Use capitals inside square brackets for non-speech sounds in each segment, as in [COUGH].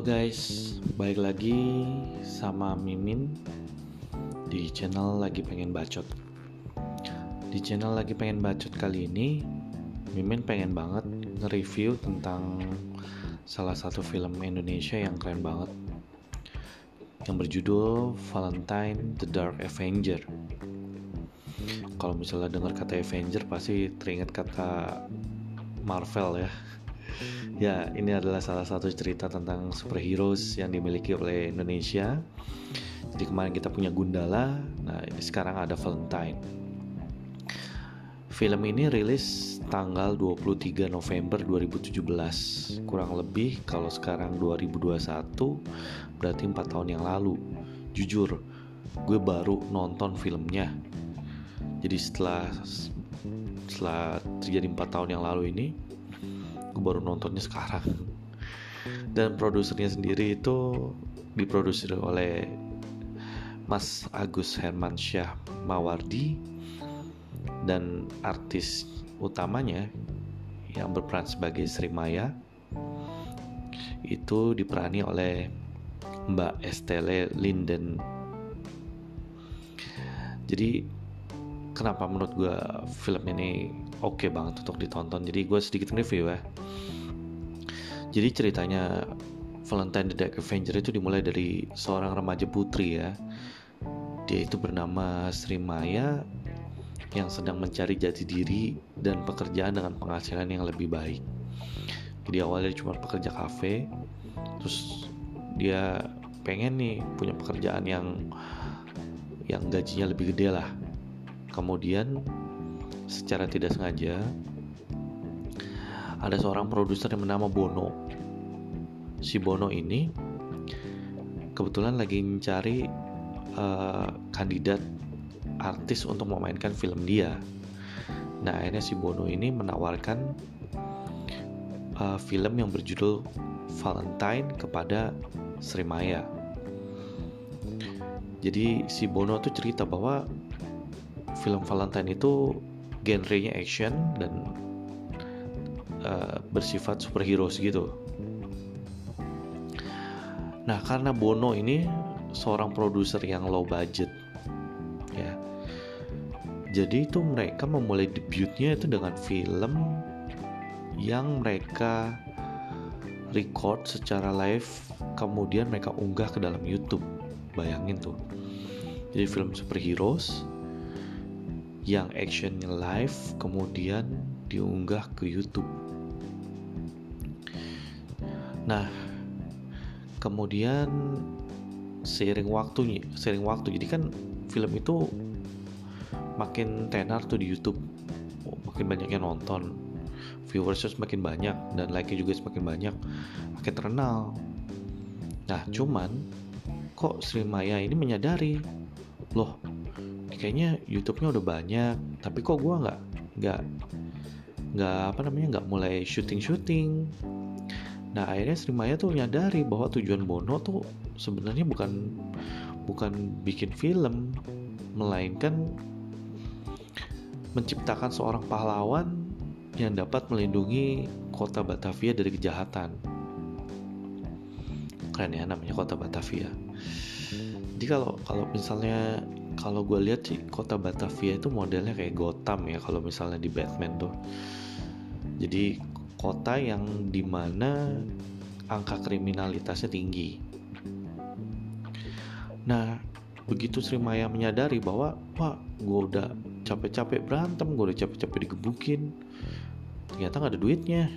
Guys, balik lagi sama Mimin di channel lagi pengen bacot. Di channel lagi pengen bacot kali ini, Mimin pengen banget nge-review tentang salah satu film Indonesia yang keren banget yang berjudul Valentine The Dark Avenger. Kalau misalnya dengar kata Avenger pasti teringat kata Marvel ya Ya, ini adalah salah satu cerita tentang superheroes yang dimiliki oleh Indonesia. Jadi kemarin kita punya Gundala, nah ini sekarang ada Valentine. Film ini rilis tanggal 23 November 2017. Kurang lebih kalau sekarang 2021 berarti 4 tahun yang lalu. Jujur, gue baru nonton filmnya. Jadi setelah setelah terjadi 4 tahun yang lalu ini, gue baru nontonnya sekarang. Dan produsernya sendiri itu diproduksi oleh Mas Agus Herman Syah Mawardi dan artis utamanya yang berperan sebagai Sri Maya itu diperani oleh Mbak Estelle Linden. Jadi kenapa menurut gue film ini oke okay banget untuk ditonton? Jadi gue sedikit review ya jadi ceritanya Valentine the Dark Avenger itu dimulai dari seorang remaja putri ya. Dia itu bernama Sri Maya yang sedang mencari jati diri dan pekerjaan dengan penghasilan yang lebih baik. Jadi awalnya cuma pekerja kafe terus dia pengen nih punya pekerjaan yang yang gajinya lebih gede lah. Kemudian secara tidak sengaja ada seorang produser yang bernama Bono. Si Bono ini kebetulan lagi mencari uh, kandidat artis untuk memainkan film dia. Nah, akhirnya si Bono ini menawarkan uh, film yang berjudul Valentine kepada Sri Maya. Jadi si Bono tuh cerita bahwa film Valentine itu genrenya action dan uh, bersifat superhero gitu. Nah, karena Bono ini seorang produser yang low budget, ya, jadi itu mereka memulai debutnya itu dengan film yang mereka record secara live, kemudian mereka unggah ke dalam YouTube. Bayangin tuh. Jadi film superheroes yang actionnya live kemudian diunggah ke YouTube. Nah, kemudian seiring waktunya, seiring waktu, jadi kan film itu makin tenar tuh di YouTube, oh, makin banyak yang nonton, viewersnya semakin banyak dan like-nya juga semakin banyak, makin terkenal. Nah, cuman kok Sri Maya ini menyadari, loh kayaknya YouTube-nya udah banyak tapi kok gue nggak nggak nggak apa namanya nggak mulai syuting syuting nah akhirnya Sri Maya tuh nyadari bahwa tujuan Bono tuh sebenarnya bukan bukan bikin film melainkan menciptakan seorang pahlawan yang dapat melindungi kota Batavia dari kejahatan. Keren ya namanya kota Batavia. Jadi kalau kalau misalnya kalau gue lihat sih kota Batavia itu modelnya kayak Gotham ya kalau misalnya di Batman tuh. Jadi kota yang di mana angka kriminalitasnya tinggi. Nah begitu Sri Maya menyadari bahwa pak gue udah capek-capek berantem gue udah capek-capek digebukin ternyata nggak ada duitnya.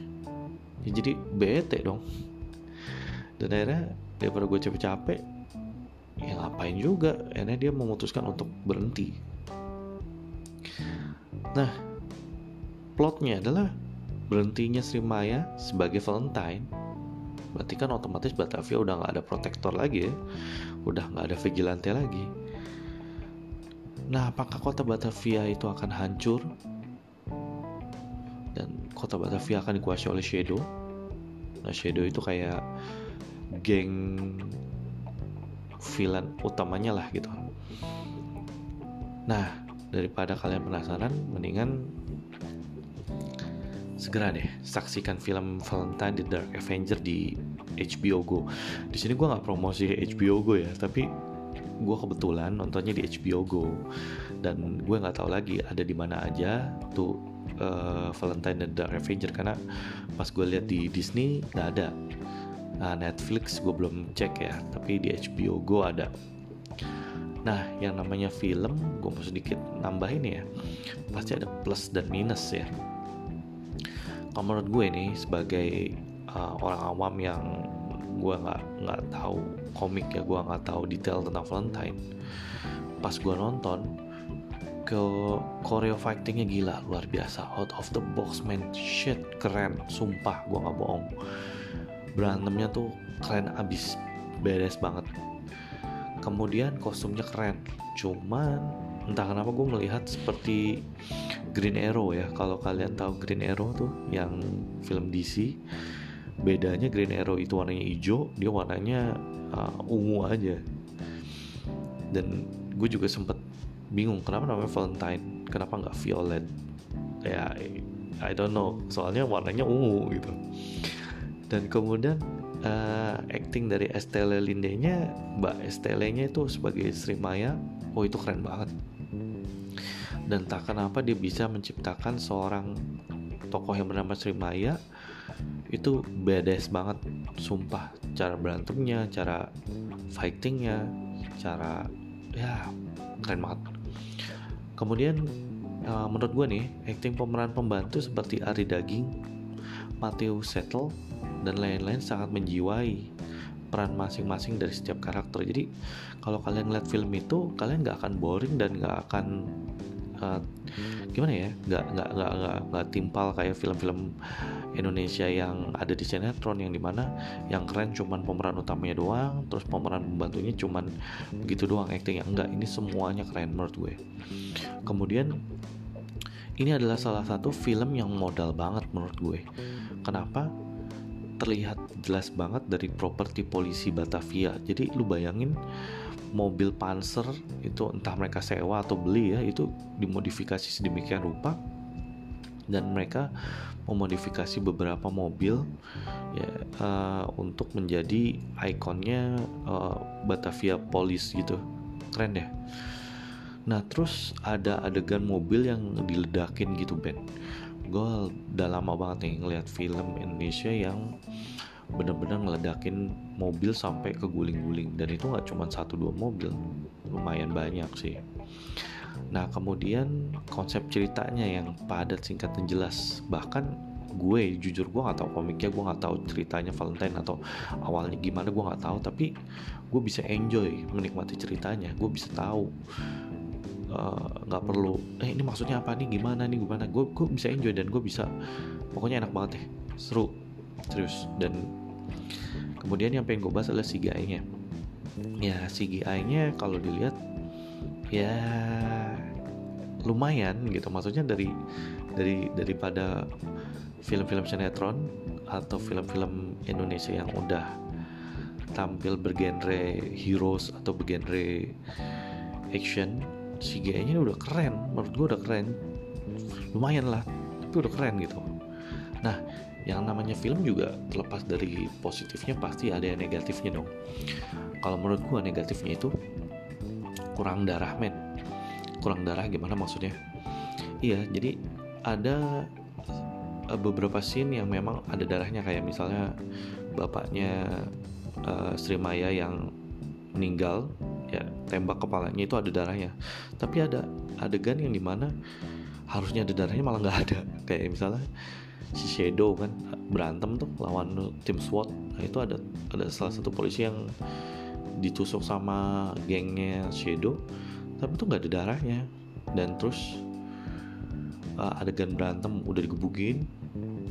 Ya, jadi bete dong. Dan akhirnya daripada gue capek-capek ya ngapain juga? Akhirnya dia memutuskan untuk berhenti. Nah plotnya adalah berhentinya Sri Maya sebagai Valentine berarti kan otomatis Batavia udah nggak ada protektor lagi ya. Udah nggak ada vigilante lagi. Nah apakah kota Batavia itu akan hancur? Dan kota Batavia akan dikuasai oleh Shadow? Nah Shadow itu kayak geng villain utamanya lah gitu. Nah daripada kalian penasaran mendingan segera deh saksikan film Valentine The Dark Avenger di HBO Go. Di sini gue nggak promosi HBO Go ya, tapi gue kebetulan nontonnya di HBO Go dan gue nggak tahu lagi ada di mana aja tuh uh, Valentine The Dark Avenger karena pas gue lihat di Disney nggak ada. Nah, Netflix gue belum cek ya, tapi di HBO Go ada. Nah, yang namanya film, gue mau sedikit nambahin ya, pasti ada plus dan minus ya kalau menurut gue nih sebagai uh, orang awam yang gue nggak nggak tahu komik ya gue nggak tahu detail tentang Valentine pas gue nonton ke choreo fightingnya gila luar biasa. Out of the box man. Shit keren. Sumpah gue nggak bohong. Berantemnya tuh keren abis. Beres banget. Kemudian kostumnya keren. Cuman entah kenapa gue melihat seperti Green Arrow ya. Kalau kalian tahu Green Arrow tuh yang film DC bedanya Green Arrow itu warnanya hijau dia warnanya uh, ungu aja. Dan gue juga sempet bingung kenapa namanya Valentine? Kenapa nggak violet? Ya I don't know. Soalnya warnanya ungu gitu. Dan kemudian uh, acting dari Estelle Linde nya Mbak Estelle nya itu sebagai Sri Maya oh itu keren banget dan tak kenapa dia bisa menciptakan seorang tokoh yang bernama Sri Maya. Itu badass banget. Sumpah cara berantemnya cara fightingnya cara ya keren banget. Kemudian uh, menurut gue nih acting pemeran pembantu seperti Ari Daging Matthew Settle dan lain-lain sangat menjiwai peran masing-masing dari setiap karakter. Jadi kalau kalian lihat film itu kalian nggak akan boring dan nggak akan uh, gimana ya? Nggak nggak nggak nggak nggak timpal kayak film-film Indonesia yang ada di sinetron yang di mana yang keren cuman pemeran utamanya doang terus pemeran pembantunya cuman begitu doang acting yang enggak ini semuanya keren menurut gue. Kemudian ini adalah salah satu film yang modal banget menurut gue. Kenapa terlihat jelas banget dari properti polisi Batavia. Jadi lu bayangin mobil Panzer itu entah mereka sewa atau beli ya itu dimodifikasi sedemikian rupa. Dan mereka memodifikasi beberapa mobil ya uh, untuk menjadi ikonnya uh, Batavia Police gitu. Keren deh nah terus ada adegan mobil yang diledakin gitu Ben gue udah lama banget nih ngeliat film Indonesia yang bener-bener ngeledakin mobil sampai ke guling-guling. Dan itu nggak cuma satu dua mobil lumayan banyak sih. Nah kemudian konsep ceritanya yang padat singkat dan jelas. Bahkan gue jujur gue nggak tahu komiknya gue nggak tahu ceritanya Valentine atau awalnya gimana gue nggak tahu. Tapi gue bisa enjoy menikmati ceritanya. Gue bisa tahu nggak uh, perlu. Eh ini maksudnya apa nih? Gimana nih? Gimana? Gue gue bisa enjoy dan gue bisa. Pokoknya enak banget deh seru. Serius. Dan kemudian yang pengen gue bahas adalah CGI-nya ya CGI-nya kalau dilihat ya lumayan gitu. Maksudnya dari dari daripada film-film sinetron atau film-film Indonesia yang udah tampil bergenre heroes atau bergenre action CGI-nya udah keren menurut gue udah keren. Lumayan lah tapi udah keren gitu. Nah yang namanya film juga terlepas dari positifnya pasti ada yang negatifnya dong. Kalau menurut gua negatifnya itu kurang darah men. Kurang darah gimana maksudnya? Iya jadi ada eh, beberapa scene yang memang ada darahnya. Kayak misalnya bapaknya uh, Sri Maya yang meninggal ya tembak kepalanya itu ada darahnya. Tapi ada adegan yang di mana harusnya ada darahnya malah nggak ada. [LAUGHS] Kayak misalnya si Shadow kan berantem tuh lawan tim SWAT. Nah itu ada ada salah satu polisi yang ditusuk sama gengnya Shadow tapi tuh nggak ada darahnya. Dan terus uh, adegan berantem udah digebukin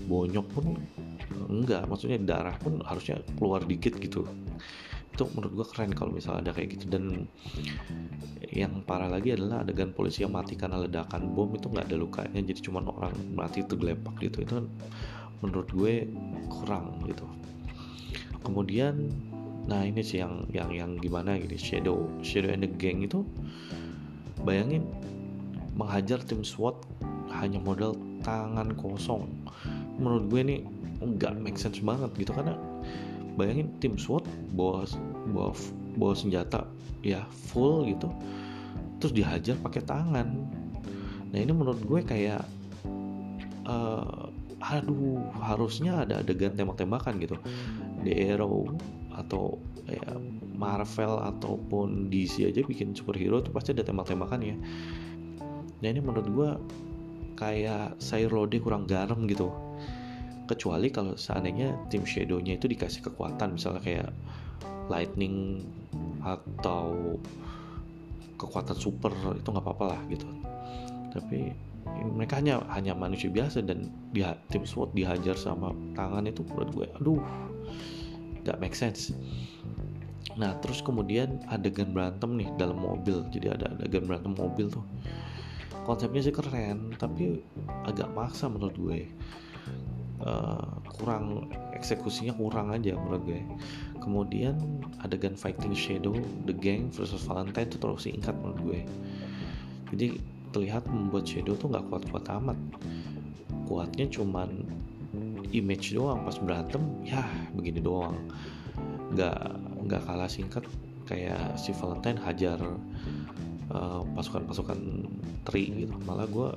bonyok pun enggak maksudnya darah pun harusnya keluar dikit gitu itu menurut gue keren kalau misalnya ada kayak gitu. Dan yang parah lagi adalah adegan polisi yang mati karena ledakan bom itu nggak ada lukanya. Jadi cuma orang mati itu gelepak gitu. Itu kan menurut gue kurang gitu. Kemudian nah ini sih yang yang yang gimana gitu shadow shadow and the gang itu bayangin menghajar tim SWAT hanya modal tangan kosong. Menurut gue nih nggak make sense banget gitu. Karena bayangin tim SWAT bawa bawa bawa senjata ya full gitu. Terus dihajar pakai tangan. Nah ini menurut gue kayak uh, aduh harusnya ada adegan tembak-tembakan gitu. The Arrow atau ya Marvel ataupun DC aja bikin superhero tuh pasti ada tembak-tembakan ya. Nah ini menurut gue kayak sayur lodeh kurang garam gitu. Kecuali kalau seandainya tim shadownya itu dikasih kekuatan misalnya kayak lightning atau kekuatan super itu nggak apa-apa lah gitu. Tapi mereka hanya hanya manusia biasa dan dia tim SWAT dihajar sama tangan itu menurut gue aduh nggak make sense. Nah terus kemudian adegan berantem nih dalam mobil. Jadi ada adegan berantem mobil tuh. Konsepnya sih keren tapi agak maksa menurut gue uh, kurang eksekusinya kurang aja menurut gue. Kemudian adegan fighting shadow the gang versus valentine itu terlalu singkat menurut gue. Jadi terlihat membuat shadow tuh nggak kuat-kuat amat. Kuatnya cuman image doang pas berantem ya begini doang. Nggak nggak kalah singkat kayak si Valentine hajar pasukan eh, pasukan-pasukan tri gitu. Malah gue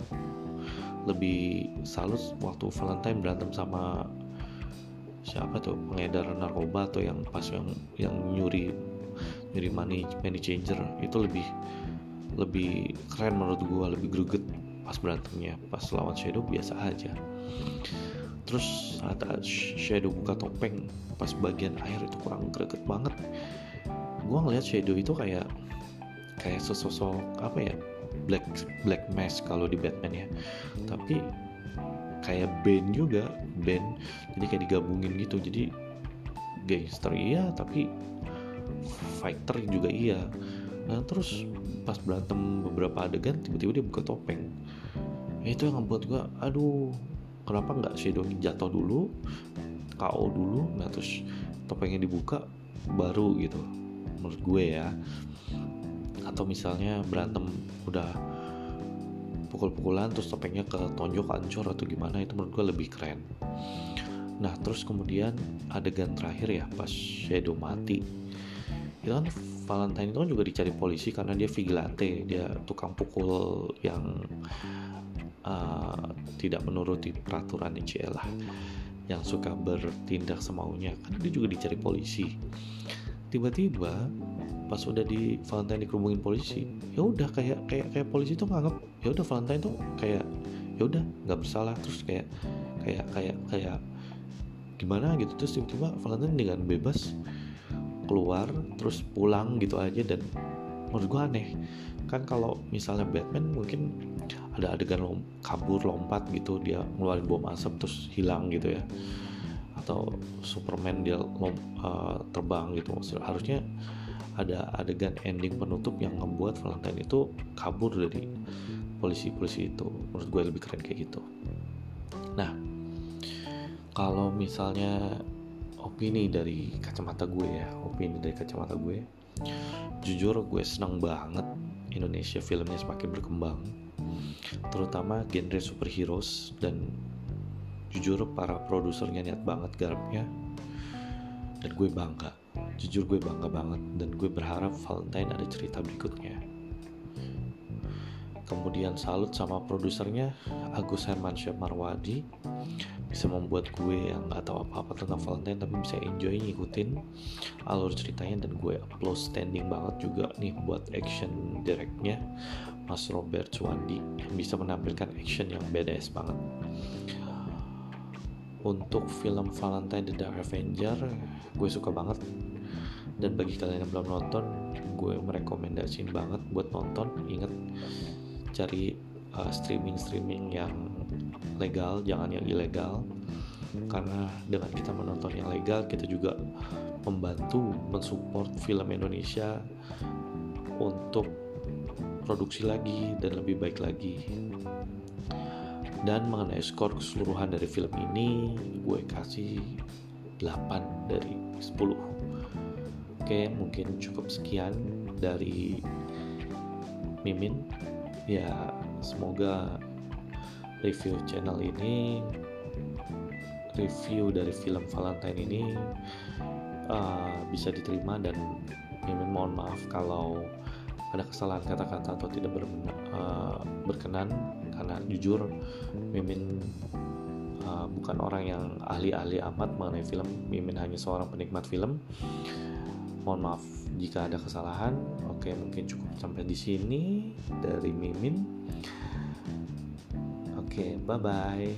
lebih salut waktu Valentine berantem sama siapa tuh pengedar narkoba atau yang pas yang yang nyuri nyuri money money changer. Itu lebih lebih keren menurut gue lebih greget pas berantemnya. Pas lawan Shadow biasa aja. Terus saat Shadow buka topeng pas bagian air itu kurang greget banget. Gue ngeliat Shadow itu kayak kayak sosok apa ya black black mask kalau di Batman ya. Tapi kayak band juga band. Jadi kayak digabungin gitu. Jadi gangster iya tapi fighter juga iya. Nah terus pas berantem beberapa adegan tiba-tiba dia buka topeng. Ya, itu yang membuat gua aduh kenapa nggak shadow jatuh dulu KO dulu? Nah terus topengnya dibuka baru gitu menurut gue ya atau misalnya berantem udah pukul-pukulan terus topengnya ke tonjok hancur atau gimana itu menurut gue lebih keren. Nah terus kemudian adegan terakhir ya pas Shadow mati. Itu kan Valentine itu kan juga dicari polisi karena dia vigilante dia tukang pukul yang uh, tidak menuruti peraturan ICL lah yang suka bertindak semaunya. Kan dia juga dicari polisi tiba-tiba pas udah di Valentine dikerubungin polisi ya udah kayak kayak kayak polisi tuh nganggap ya udah Valentine tuh kayak ya udah nggak bersalah. Terus kayak kayak kayak kayak gimana gitu. Terus tiba-tiba Valentine dengan bebas keluar terus pulang gitu aja. Dan menurut gue aneh kan kalau misalnya Batman mungkin ada adegan lom, kabur lompat gitu dia ngeluarin bom asap terus hilang gitu ya atau Superman dia uh, terbang gitu harusnya ada adegan ending penutup yang membuat Valentine itu kabur dari polisi-polisi itu. Menurut gue lebih keren kayak gitu. Nah kalau misalnya opini dari kacamata gue ya opini dari kacamata gue jujur gue senang banget Indonesia filmnya semakin berkembang. Terutama genre superheroes dan jujur para produsernya niat banget garapnya. Dan gue bangga. Jujur gue bangga banget. Dan gue berharap Valentine ada cerita berikutnya. Kemudian salut sama produsernya Agus Hermansyah Marwadi. Bisa membuat gue yang nggak tahu apa-apa tentang Valentine tapi bisa enjoy ngikutin alur ceritanya. Dan gue upload standing banget juga nih buat action directnya Mas Robert Suwandi. Yang bisa menampilkan action yang badass banget untuk film Valentine The Dark Avenger gue suka banget. Dan bagi kalian yang belum nonton gue merekomendasiin banget buat nonton. Inget cari uh, streaming streaming yang legal jangan yang ilegal. Karena dengan kita menonton yang legal kita juga membantu mensupport film Indonesia untuk produksi lagi dan lebih baik lagi dan mengenai skor keseluruhan dari film ini gue kasih 8 dari 10 oke mungkin cukup sekian dari Mimin. Ya semoga review channel ini review dari film Valentine ini uh, bisa diterima. Dan Mimin mohon maaf kalau ada kesalahan kata-kata atau tidak ber, uh, berkenan karena jujur Mimin uh, bukan orang yang ahli-ahli amat mengenai film. Mimin hanya seorang penikmat film. Mohon maaf jika ada kesalahan. Oke mungkin cukup sampai di sini dari Mimin. Oke bye bye